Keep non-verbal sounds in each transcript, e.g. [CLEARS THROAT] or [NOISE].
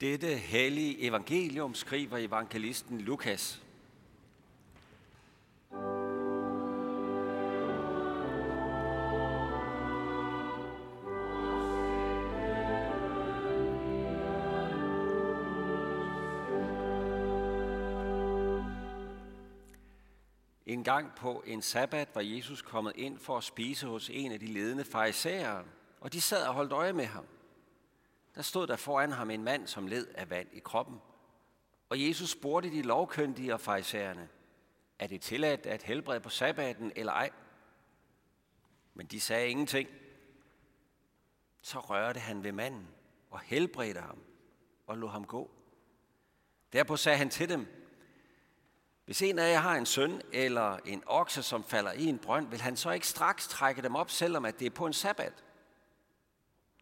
Dette hellige evangelium skriver evangelisten Lukas. En gang på en sabbat var Jesus kommet ind for at spise hos en af de ledende farisæere, og de sad og holdt øje med ham. Der stod der foran ham en mand, som led af vand i kroppen. Og Jesus spurgte de lovkyndige og farisæerne, er det tilladt at helbrede på sabbaten eller ej? Men de sagde ingenting. Så rørte han ved manden og helbredte ham og lod ham gå. Derpå sagde han til dem, hvis en af jer har en søn eller en okse, som falder i en brønd, vil han så ikke straks trække dem op, selvom at det er på en sabbat?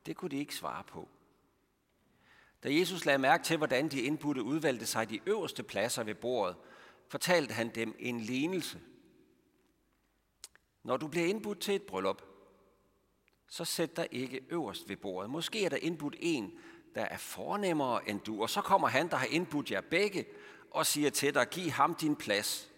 Det kunne de ikke svare på. Da Jesus lagde mærke til, hvordan de indbudte udvalgte sig de øverste pladser ved bordet, fortalte han dem en lignelse. Når du bliver indbudt til et bryllup, så sæt dig ikke øverst ved bordet. Måske er der indbudt en, der er fornemmere end du, og så kommer han, der har indbudt jer begge, og siger til dig, giv ham din plads.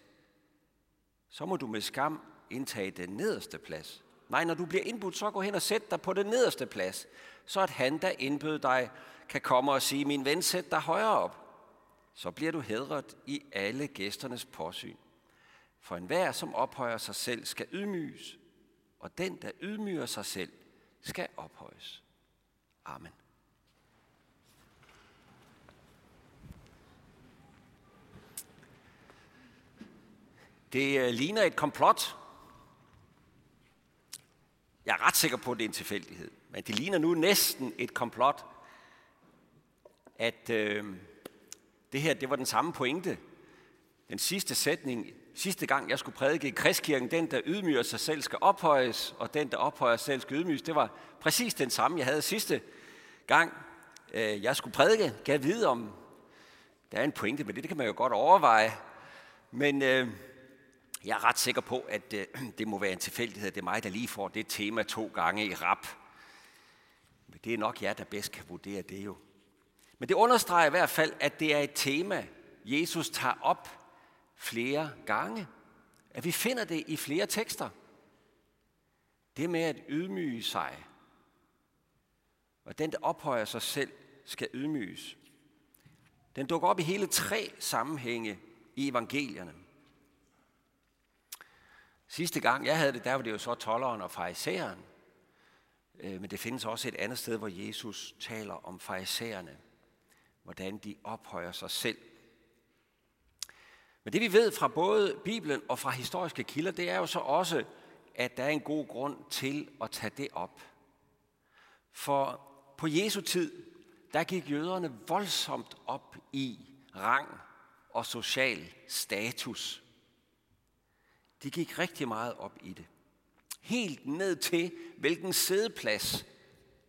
Så må du med skam indtage den nederste plads. Nej, når du bliver indbudt, så gå hen og sæt dig på den nederste plads, så at han, der indbød dig, kan komme og sige, min ven, sæt dig højere op. Så bliver du hedret i alle gæsternes påsyn. For enhver, som ophøjer sig selv, skal ydmyges, og den, der ydmyger sig selv, skal ophøjes. Amen. Det øh, ligner et komplot. Jeg er ret sikker på, at det er en tilfældighed. Men det ligner nu næsten et komplot, at øh, det her det var den samme pointe. Den sidste sætning, sidste gang jeg skulle prædike i kristkirken, den der ydmyger sig selv skal ophøjes, og den der ophøjer sig selv skal ydmyges, det var præcis den samme, jeg havde sidste gang, øh, jeg skulle prædike. Kan vide om, der er en pointe med det, det kan man jo godt overveje. Men øh, jeg er ret sikker på, at øh, [CLEARS THROAT] det må være en tilfældighed. Det er mig, der lige får det tema to gange i rap. Men det er nok jer, der bedst kan vurdere det jo. Men det understreger i hvert fald, at det er et tema, Jesus tager op flere gange. At vi finder det i flere tekster. Det med at ydmyge sig. Og den, der ophøjer sig selv, skal ydmyges. Den dukker op i hele tre sammenhænge i evangelierne. Sidste gang jeg havde det, der var det jo så tolleren og farisæeren. Øh, men det findes også et andet sted, hvor Jesus taler om farisæerne hvordan de ophøjer sig selv. Men det vi ved fra både Bibelen og fra historiske kilder, det er jo så også, at der er en god grund til at tage det op. For på Jesu tid, der gik jøderne voldsomt op i rang og social status. De gik rigtig meget op i det. Helt ned til, hvilken sædeplads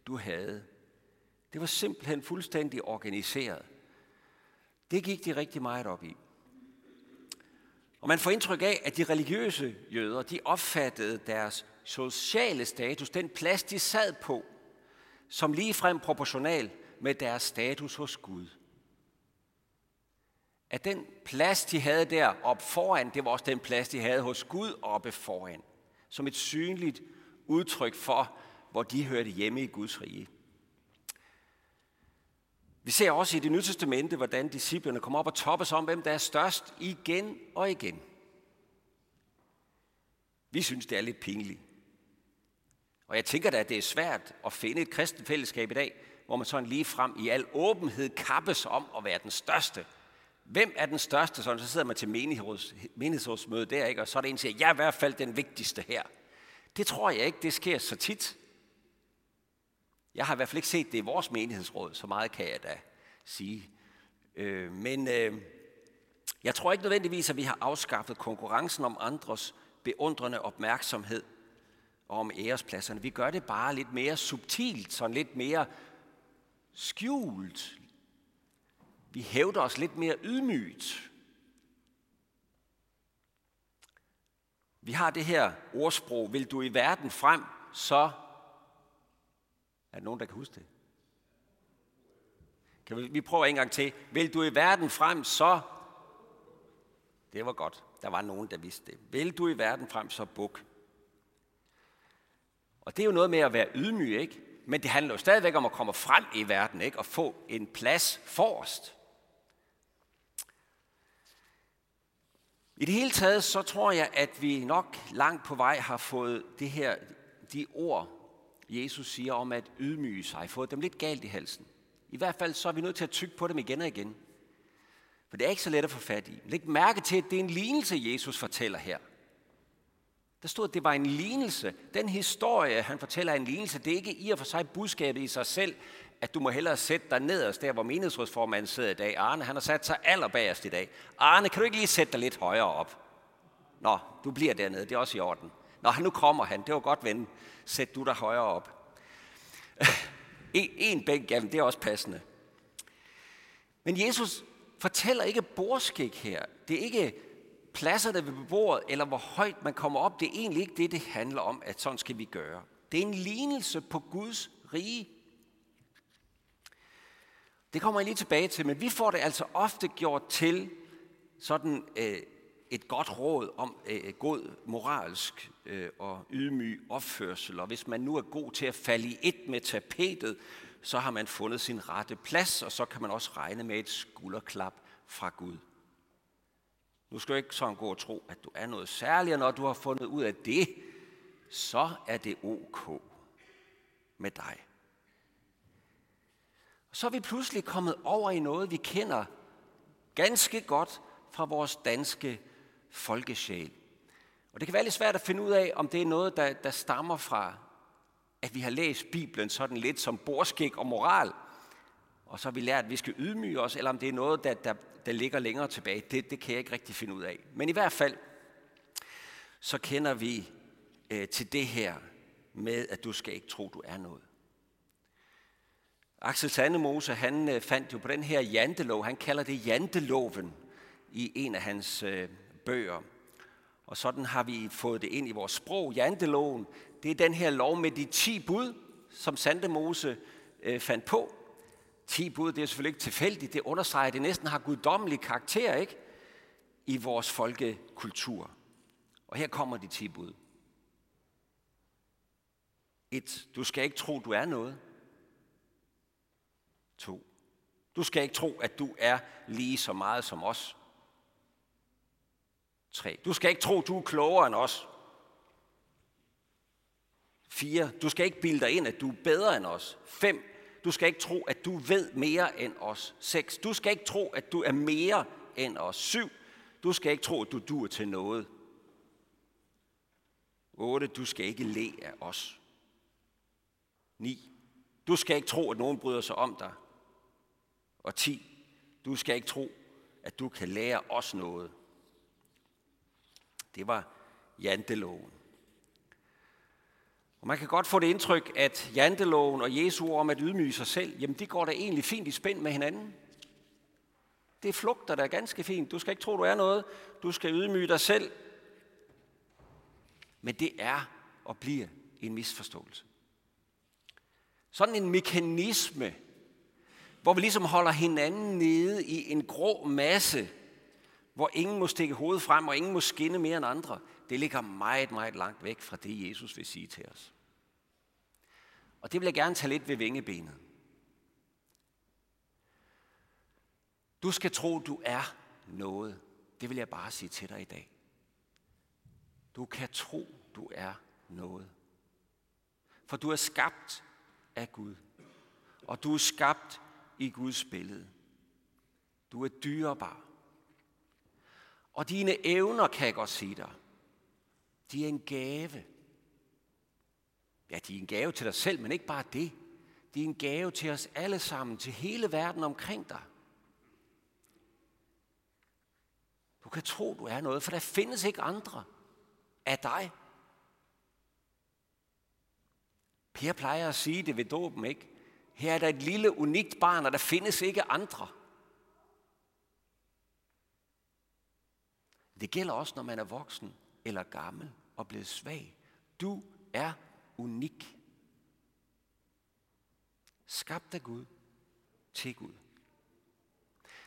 du havde. Det var simpelthen fuldstændig organiseret. Det gik de rigtig meget op i. Og man får indtryk af, at de religiøse jøder, de opfattede deres sociale status, den plads, de sad på, som ligefrem proportional med deres status hos Gud. At den plads, de havde der op foran, det var også den plads, de havde hos Gud oppe foran. Som et synligt udtryk for, hvor de hørte hjemme i Guds rige. Vi ser også i det nye testamente, hvordan disciplerne kommer op og toppes om, hvem der er størst igen og igen. Vi synes, det er lidt pinligt. Og jeg tænker da, at det er svært at finde et kristent fællesskab i dag, hvor man sådan lige frem i al åbenhed kappes om at være den største. Hvem er den største? Sådan, så sidder man til menighedsråds, menighedsrådsmøde der, ikke? og så er der en, der siger, jeg er i hvert fald den vigtigste her. Det tror jeg ikke, det sker så tit. Jeg har i hvert fald ikke set det i vores menighedsråd, så meget kan jeg da sige. Øh, men øh, jeg tror ikke nødvendigvis, at vi har afskaffet konkurrencen om andres beundrende opmærksomhed og om ærespladserne. Vi gør det bare lidt mere subtilt, sådan lidt mere skjult. Vi hævder os lidt mere ydmygt. Vi har det her ordsprog, vil du i verden frem, så er der nogen, der kan huske det? Kan vi, vi prøver en gang til. Vil du i verden frem, så... Det var godt. Der var nogen, der vidste det. Vil du i verden frem, så buk. Og det er jo noget med at være ydmyg, ikke? Men det handler jo stadigvæk om at komme frem i verden, ikke? Og få en plads forrest. I det hele taget, så tror jeg, at vi nok langt på vej har fået det her, de ord, Jesus siger om at ydmyge sig, få dem lidt galt i halsen. I hvert fald så er vi nødt til at tykke på dem igen og igen. For det er ikke så let at få fat i. Læg mærke til, at det er en lignelse, Jesus fortæller her. Der stod, at det var en lignelse. Den historie, han fortæller, er en lignelse. Det er ikke i og for sig budskabet i sig selv, at du må hellere sætte dig nederst der, hvor menighedsrådsformanden sidder i dag. Arne, han har sat sig allerbagerst i dag. Arne, kan du ikke lige sætte dig lidt højere op? Nå, du bliver dernede, det er også i orden. Nå, nu kommer han, det var godt ven. Sæt du dig højere op. [LAUGHS] en, en bænk, jamen det er også passende. Men Jesus fortæller ikke borskik her. Det er ikke pladserne ved bordet, eller hvor højt man kommer op. Det er egentlig ikke det, det handler om, at sådan skal vi gøre. Det er en lignelse på Guds rige. Det kommer jeg lige tilbage til, men vi får det altså ofte gjort til sådan øh, et godt råd om øh, god moralsk øh, og ydmyg opførsel. Og hvis man nu er god til at falde i et med tapetet, så har man fundet sin rette plads, og så kan man også regne med et skulderklap fra Gud. Nu skal du ikke sådan gå og tro, at du er noget særligt, og når du har fundet ud af det, så er det ok med dig. Så er vi pludselig kommet over i noget, vi kender ganske godt fra vores danske folkesjæl. Og det kan være lidt svært at finde ud af, om det er noget, der, der stammer fra, at vi har læst Bibelen sådan lidt som borskæg og moral, og så har vi lært, at vi skal ydmyge os, eller om det er noget, der, der, der ligger længere tilbage. Det, det kan jeg ikke rigtig finde ud af. Men i hvert fald, så kender vi øh, til det her med, at du skal ikke tro, du er noget. Axel Sandemose, han øh, fandt jo på den her jantelov, han kalder det janteloven i en af hans øh, bøger. Og sådan har vi fået det ind i vores sprog. Janteloven, det er den her lov med de ti bud, som Sandemose øh, fandt på. Ti bud, det er selvfølgelig ikke tilfældigt. Det understreger, at det næsten har guddommelig karakter, ikke? I vores folkekultur. Og her kommer de ti bud. Et, du skal ikke tro, du er noget. To, du skal ikke tro, at du er lige så meget som os. 3. Du skal ikke tro, du er klogere end os. 4. Du skal ikke bilde dig ind, at du er bedre end os. 5. Du skal ikke tro, at du ved mere end os. 6. Du skal ikke tro, at du er mere end os. 7. Du skal ikke tro, at du dur til noget. 8. Du skal ikke le af os. 9. Du skal ikke tro, at nogen bryder sig om dig. Og 10. Du skal ikke tro, at du kan lære os noget. Det var janteloven. Og man kan godt få det indtryk, at janteloven og Jesu ord om at ydmyge sig selv, jamen det går da egentlig fint i spænd med hinanden. Det flugter da ganske fint. Du skal ikke tro, du er noget. Du skal ydmyge dig selv. Men det er og bliver en misforståelse. Sådan en mekanisme, hvor vi ligesom holder hinanden nede i en grå masse, hvor ingen må stikke hovedet frem, og ingen må skinne mere end andre, det ligger meget, meget langt væk fra det, Jesus vil sige til os. Og det vil jeg gerne tage lidt ved vingebenet. Du skal tro, du er noget. Det vil jeg bare sige til dig i dag. Du kan tro, du er noget. For du er skabt af Gud. Og du er skabt i Guds billede. Du er dyrebar. Og dine evner, kan jeg godt sige dig, de er en gave. Ja, de er en gave til dig selv, men ikke bare det. De er en gave til os alle sammen, til hele verden omkring dig. Du kan tro, du er noget, for der findes ikke andre af dig. Per plejer at sige det ved dåben, ikke? Her er der et lille, unikt barn, og der findes ikke andre. Det gælder også, når man er voksen eller gammel og blevet svag. Du er unik. Skabt af Gud til Gud.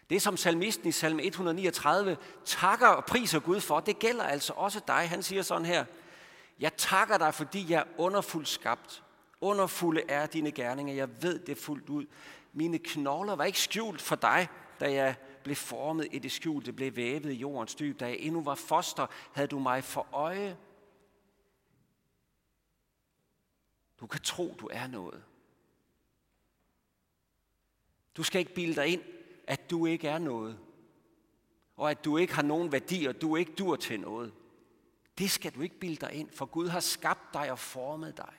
Det, som salmisten i salme 139 takker og priser Gud for, det gælder altså også dig. Han siger sådan her, jeg takker dig, fordi jeg er underfuldt skabt. Underfulde er dine gerninger, jeg ved det fuldt ud. Mine knogler var ikke skjult for dig, da jeg blev formet i det skjulte, blev vævet i jordens dyb. Da jeg endnu var foster, havde du mig for øje. Du kan tro, du er noget. Du skal ikke bilde dig ind, at du ikke er noget. Og at du ikke har nogen værdi, og du ikke dur til noget. Det skal du ikke bilde dig ind, for Gud har skabt dig og formet dig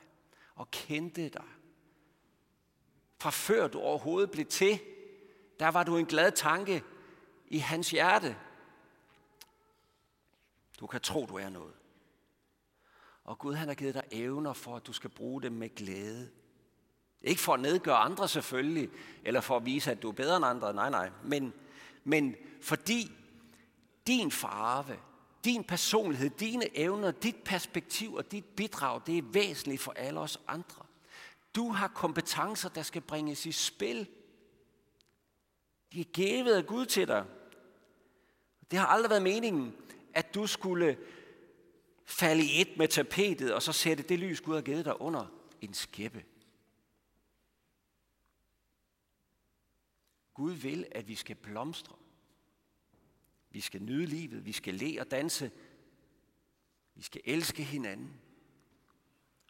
og kendte dig. Fra før du overhovedet blev til, der var du en glad tanke i hans hjerte. Du kan tro, du er noget. Og Gud han har givet dig evner for, at du skal bruge dem med glæde. Ikke for at nedgøre andre selvfølgelig, eller for at vise, at du er bedre end andre. Nej, nej. Men, men fordi din farve, din personlighed, dine evner, dit perspektiv og dit bidrag, det er væsentligt for alle os andre. Du har kompetencer, der skal bringes i spil. De er givet af Gud til dig. Det har aldrig været meningen, at du skulle falde i et med tapetet, og så sætte det lys, Gud har givet dig under en skæppe. Gud vil, at vi skal blomstre. Vi skal nyde livet, vi skal le og danse, vi skal elske hinanden.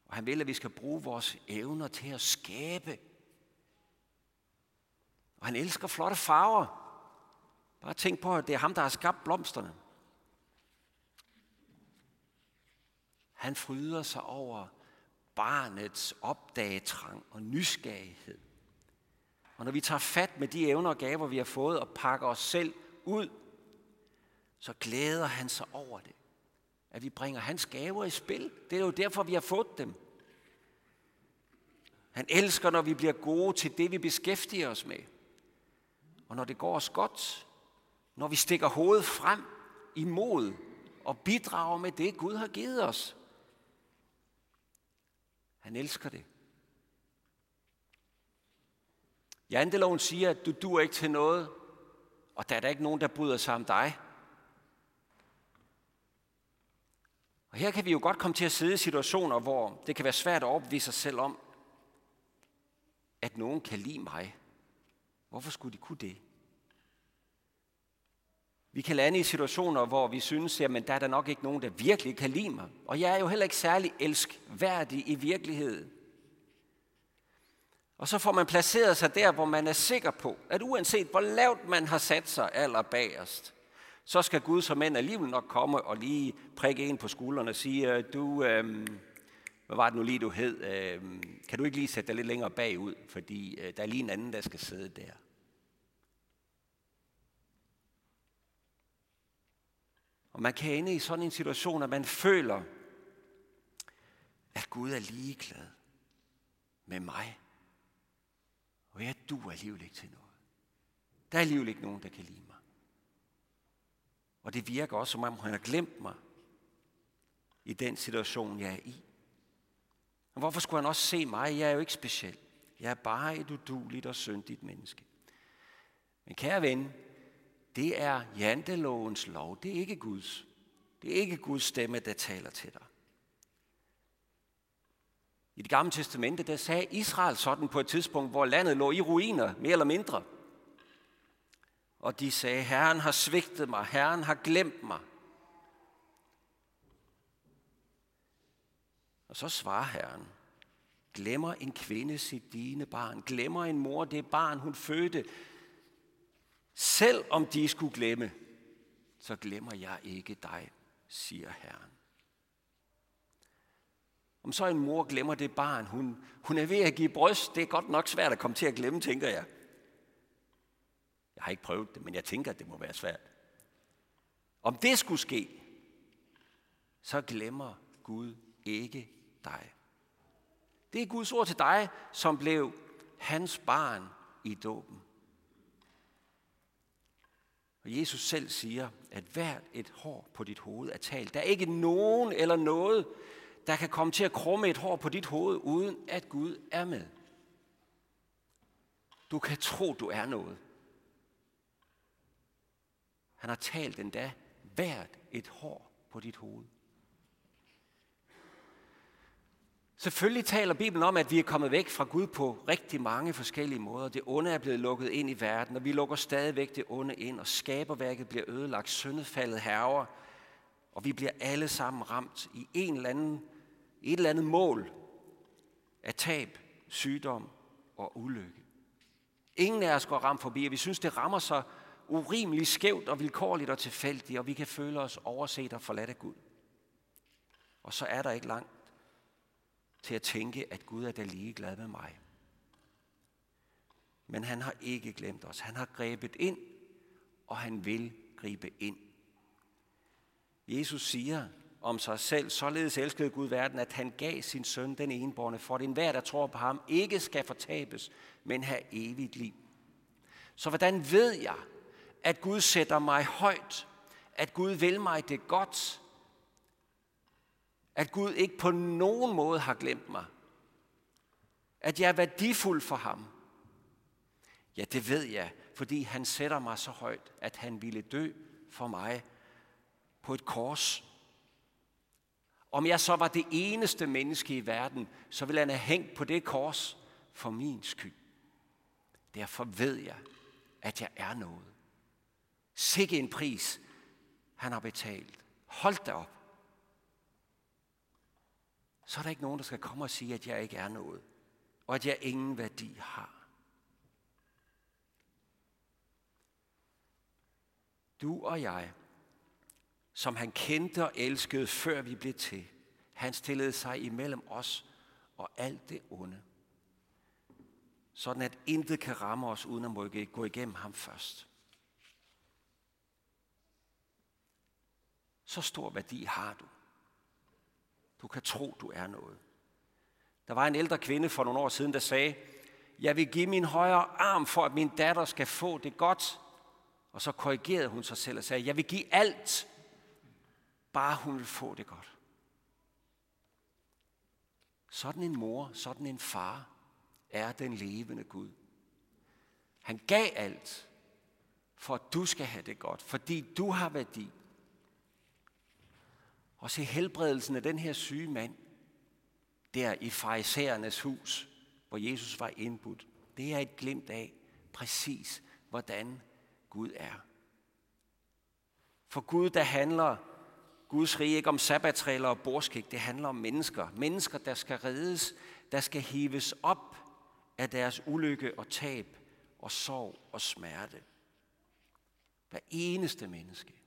Og han vil, at vi skal bruge vores evner til at skabe. Og han elsker flotte farver. Bare tænk på, at det er ham, der har skabt blomsterne. Han fryder sig over barnets opdagetrang og nysgerrighed. Og når vi tager fat med de evner og gaver, vi har fået, og pakker os selv ud, så glæder han sig over det. At vi bringer hans gaver i spil. Det er jo derfor, vi har fået dem. Han elsker, når vi bliver gode til det, vi beskæftiger os med. Og når det går os godt, når vi stikker hovedet frem imod og bidrager med det, Gud har givet os. Han elsker det. Janteloven siger, at du dur ikke til noget, og der er der ikke nogen, der bryder sig om dig. Og her kan vi jo godt komme til at sidde i situationer, hvor det kan være svært at overbevise sig selv om, at nogen kan lide mig. Hvorfor skulle de kunne det? Vi kan lande i situationer, hvor vi synes, at der er der nok ikke nogen, der virkelig kan lide mig. Og jeg er jo heller ikke særlig elskværdig i virkeligheden. Og så får man placeret sig der, hvor man er sikker på, at uanset hvor lavt man har sat sig allerbagerst, så skal Gud som mænd alligevel nok komme og lige prikke en på skulderen og sige, øh, du, øh, hvad var det nu lige, du hed? Øh, kan du ikke lige sætte dig lidt længere bagud, fordi øh, der er lige en anden, der skal sidde der. Og man kan ende i sådan en situation, at man føler, at Gud er ligeglad med mig. Og jeg duer alligevel ikke til noget. Der er alligevel ikke nogen, der kan lide mig. Og det virker også, som om han har glemt mig i den situation, jeg er i. Og hvorfor skulle han også se mig? Jeg er jo ikke speciel. Jeg er bare et uduligt og syndigt menneske. Men kære ven, det er jantelovens lov. Det er ikke Guds. Det er ikke Guds stemme, der taler til dig. I det gamle testamente, der sagde Israel sådan på et tidspunkt, hvor landet lå i ruiner, mere eller mindre. Og de sagde, Herren har svigtet mig, Herren har glemt mig. Og så svarer Herren, glemmer en kvinde sit dine barn, glemmer en mor det barn, hun fødte. Selv om de skulle glemme, så glemmer jeg ikke dig, siger Herren. Om så en mor glemmer det barn, hun, hun er ved at give bryst, det er godt nok svært at komme til at glemme, tænker jeg. Jeg har ikke prøvet det, men jeg tænker, at det må være svært. Om det skulle ske, så glemmer Gud ikke dig. Det er Guds ord til dig, som blev hans barn i dåben. Og Jesus selv siger, at hvert et hår på dit hoved er talt. Der er ikke nogen eller noget, der kan komme til at krumme et hår på dit hoved, uden at Gud er med. Du kan tro, du er noget. Han har talt endda hvert et hår på dit hoved. Selvfølgelig taler Bibelen om, at vi er kommet væk fra Gud på rigtig mange forskellige måder. Det onde er blevet lukket ind i verden, og vi lukker stadigvæk det onde ind, og skaberværket bliver ødelagt, syndefaldet herrer, og vi bliver alle sammen ramt i en eller anden, et eller andet mål af tab, sygdom og ulykke. Ingen af os går ramt forbi, og vi synes, det rammer sig urimeligt skævt og vilkårligt og tilfældigt, og vi kan føle os overset og forladt af Gud. Og så er der ikke langt til at tænke, at Gud er da ligeglad med mig. Men han har ikke glemt os. Han har grebet ind, og han vil gribe ind. Jesus siger om sig selv, således elskede Gud verden, at han gav sin søn den enborne, for at enhver, der tror på ham, ikke skal fortabes, men have evigt liv. Så hvordan ved jeg, at Gud sætter mig højt, at Gud vil mig det godt, at Gud ikke på nogen måde har glemt mig, at jeg er værdifuld for ham. Ja, det ved jeg, fordi han sætter mig så højt, at han ville dø for mig på et kors. Om jeg så var det eneste menneske i verden, så ville han have hængt på det kors for min skyld. Derfor ved jeg, at jeg er noget. Sikke en pris, han har betalt. Hold da op. Så er der ikke nogen, der skal komme og sige, at jeg ikke er noget. Og at jeg ingen værdi har. Du og jeg, som han kendte og elskede, før vi blev til, han stillede sig imellem os og alt det onde. Sådan at intet kan ramme os, uden at må gå igennem ham først. Så stor værdi har du. Du kan tro, du er noget. Der var en ældre kvinde for nogle år siden, der sagde, jeg vil give min højre arm for, at min datter skal få det godt. Og så korrigerede hun sig selv og sagde, jeg vil give alt, bare hun vil få det godt. Sådan en mor, sådan en far er den levende Gud. Han gav alt, for at du skal have det godt, fordi du har værdi. Og se helbredelsen af den her syge mand, der i farisæernes hus, hvor Jesus var indbudt. Det er et glimt af præcis, hvordan Gud er. For Gud, der handler Guds rige ikke om sabbatsregler og borskik, det handler om mennesker. Mennesker, der skal reddes, der skal hives op af deres ulykke og tab og sorg og smerte. Hver eneste menneske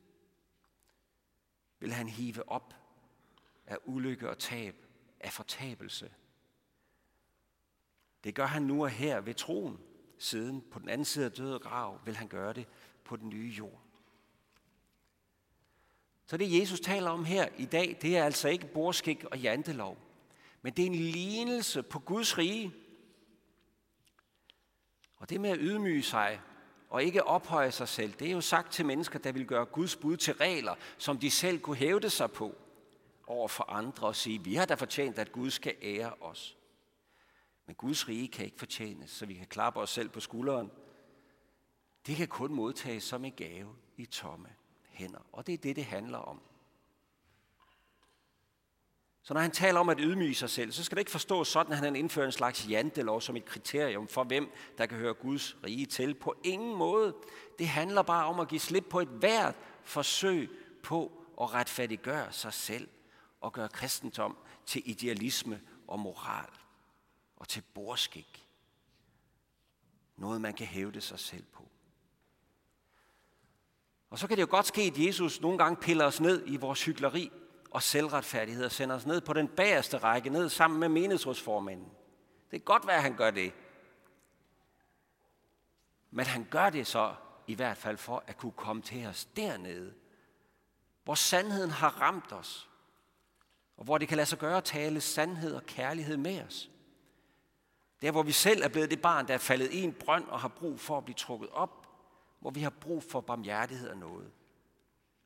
vil han hive op af ulykke og tab, af fortabelse. Det gør han nu og her ved troen. Siden på den anden side af døde grav vil han gøre det på den nye jord. Så det Jesus taler om her i dag, det er altså ikke borskik og jantelov, men det er en lignelse på Guds rige. Og det med at ydmyge sig og ikke ophøje sig selv, det er jo sagt til mennesker, der vil gøre Guds bud til regler, som de selv kunne hævde sig på over for andre og sige, vi har da fortjent, at Gud skal ære os. Men Guds rige kan ikke fortjenes, så vi kan klappe os selv på skulderen. Det kan kun modtages som en gave i tomme hænder. Og det er det, det handler om. Så når han taler om at ydmyge sig selv, så skal det ikke forstås sådan, at han indfører en slags jantelov som et kriterium for, hvem der kan høre Guds rige til. På ingen måde. Det handler bare om at give slip på et hvert forsøg på at retfærdiggøre sig selv og gøre kristendom til idealisme og moral og til borskik. Noget, man kan hævde sig selv på. Og så kan det jo godt ske, at Jesus nogle gange piller os ned i vores hyggeleri og selvretfærdighed og sender os ned på den bagerste række, ned sammen med menighedsrådsformanden. Det kan godt være, at han gør det. Men han gør det så i hvert fald for at kunne komme til os dernede, hvor sandheden har ramt os, og hvor det kan lade sig gøre at tale sandhed og kærlighed med os. Der, hvor vi selv er blevet det barn, der er faldet i en brønd og har brug for at blive trukket op, hvor vi har brug for barmhjertighed og noget.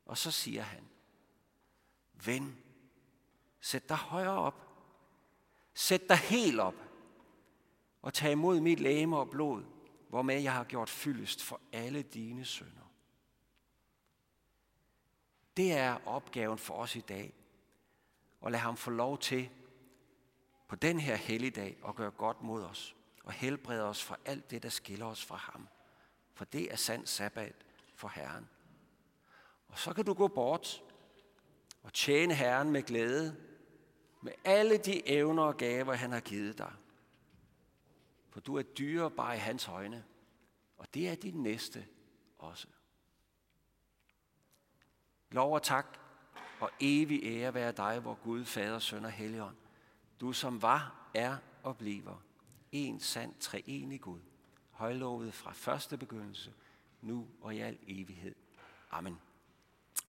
Og så siger han, ven, sæt dig højere op. Sæt dig helt op og tag imod mit læme og blod, hvormed jeg har gjort fyldest for alle dine sønder. det er opgaven for os i dag. Og lad ham få lov til på den her helligdag at gøre godt mod os og helbrede os fra alt det, der skiller os fra ham. For det er sand sabbat for Herren. Og så kan du gå bort og tjene Herren med glæde, med alle de evner og gaver, han har givet dig. For du er dyrebar i hans øjne, og det er din næste også. Lov og tak og evig ære være dig, hvor Gud, Fader, Søn og Helligånd. Du som var, er og bliver en sand treenig Gud, højlovet fra første begyndelse, nu og i al evighed. Amen.